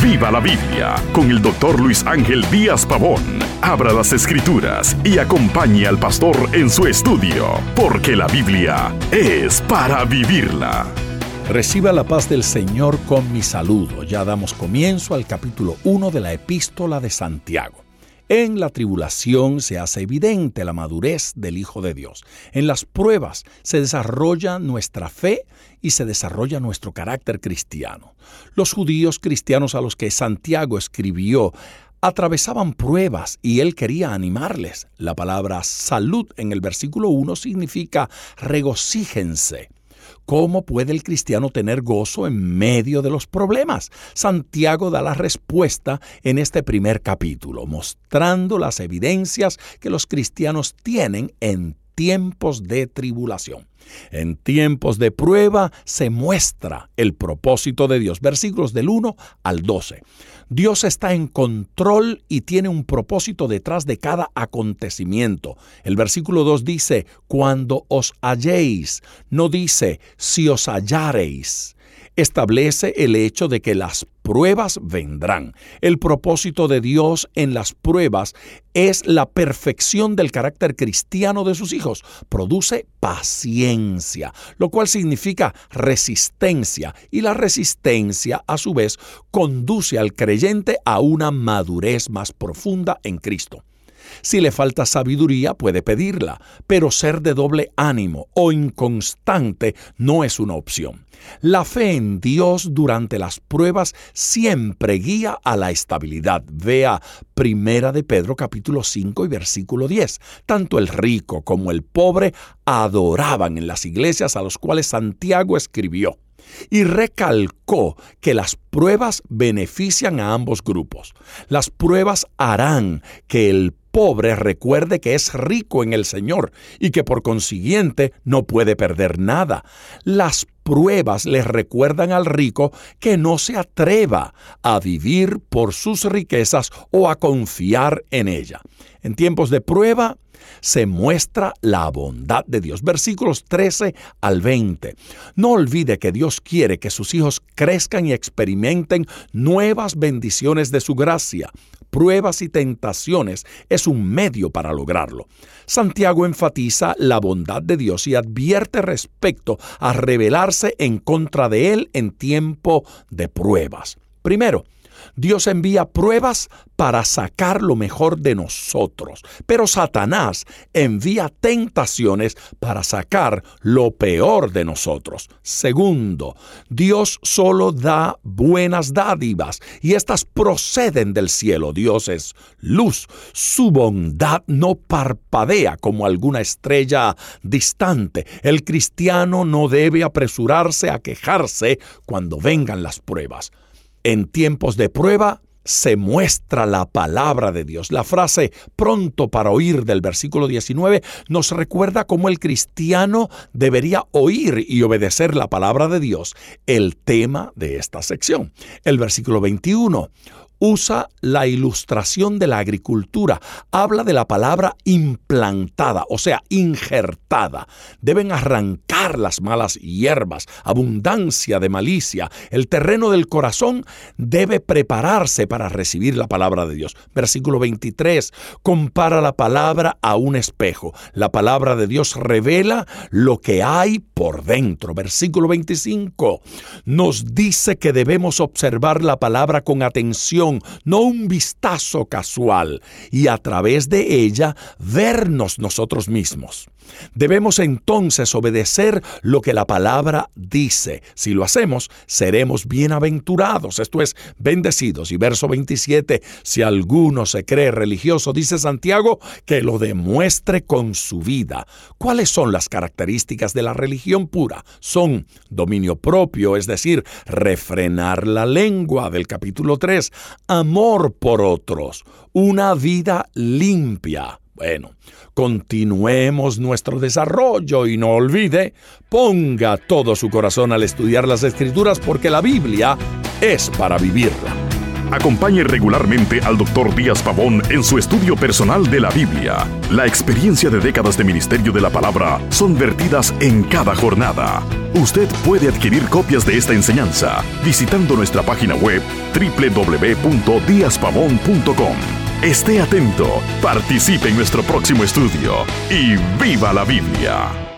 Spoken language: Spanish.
Viva la Biblia con el doctor Luis Ángel Díaz Pavón. Abra las escrituras y acompañe al pastor en su estudio, porque la Biblia es para vivirla. Reciba la paz del Señor con mi saludo. Ya damos comienzo al capítulo 1 de la epístola de Santiago. En la tribulación se hace evidente la madurez del Hijo de Dios. En las pruebas se desarrolla nuestra fe y se desarrolla nuestro carácter cristiano. Los judíos cristianos a los que Santiago escribió atravesaban pruebas y él quería animarles. La palabra salud en el versículo 1 significa regocíjense. ¿Cómo puede el cristiano tener gozo en medio de los problemas? Santiago da la respuesta en este primer capítulo, mostrando las evidencias que los cristianos tienen en tiempos de tribulación. En tiempos de prueba se muestra el propósito de Dios. Versículos del 1 al 12. Dios está en control y tiene un propósito detrás de cada acontecimiento. El versículo 2 dice, cuando os halléis, no dice, si os hallareis establece el hecho de que las pruebas vendrán. El propósito de Dios en las pruebas es la perfección del carácter cristiano de sus hijos. Produce paciencia, lo cual significa resistencia, y la resistencia a su vez conduce al creyente a una madurez más profunda en Cristo. Si le falta sabiduría, puede pedirla, pero ser de doble ánimo o inconstante no es una opción. La fe en Dios durante las pruebas siempre guía a la estabilidad. Vea Primera de Pedro capítulo 5 y versículo 10. Tanto el rico como el pobre adoraban en las iglesias a los cuales Santiago escribió y recalcó que las pruebas benefician a ambos grupos. Las pruebas harán que el pobre recuerde que es rico en el Señor y que por consiguiente no puede perder nada. Las pruebas le recuerdan al rico que no se atreva a vivir por sus riquezas o a confiar en ella. En tiempos de prueba, se muestra la bondad de Dios. Versículos 13 al 20. No olvide que Dios quiere que sus hijos crezcan y experimenten nuevas bendiciones de su gracia pruebas y tentaciones es un medio para lograrlo. Santiago enfatiza la bondad de Dios y advierte respecto a rebelarse en contra de Él en tiempo de pruebas. Primero, Dios envía pruebas para sacar lo mejor de nosotros, pero Satanás envía tentaciones para sacar lo peor de nosotros. Segundo, Dios solo da buenas dádivas y estas proceden del cielo. Dios es luz. Su bondad no parpadea como alguna estrella distante. El cristiano no debe apresurarse a quejarse cuando vengan las pruebas. En tiempos de prueba se muestra la palabra de Dios. La frase pronto para oír del versículo 19 nos recuerda cómo el cristiano debería oír y obedecer la palabra de Dios, el tema de esta sección. El versículo 21 usa la ilustración de la agricultura. Habla de la palabra implantada, o sea, injertada. Deben arrancar las malas hierbas, abundancia de malicia. El terreno del corazón debe prepararse para recibir la palabra de Dios. Versículo 23 compara la palabra a un espejo. La palabra de Dios revela lo que hay por dentro. Versículo 25 nos dice que debemos observar la palabra con atención no un vistazo casual, y a través de ella vernos nosotros mismos. Debemos entonces obedecer lo que la palabra dice. Si lo hacemos, seremos bienaventurados, esto es, bendecidos. Y verso 27, si alguno se cree religioso, dice Santiago, que lo demuestre con su vida. ¿Cuáles son las características de la religión pura? Son dominio propio, es decir, refrenar la lengua del capítulo 3, amor por otros, una vida limpia bueno, continuemos nuestro desarrollo y no olvide, ponga todo su corazón al estudiar las escrituras porque la Biblia es para vivirla. Acompañe regularmente al Dr. Díaz Pavón en su estudio personal de la Biblia. La experiencia de décadas de ministerio de la palabra son vertidas en cada jornada. Usted puede adquirir copias de esta enseñanza visitando nuestra página web www.diazpavón.com. Esté atento, participe en nuestro próximo estudio y viva la Biblia.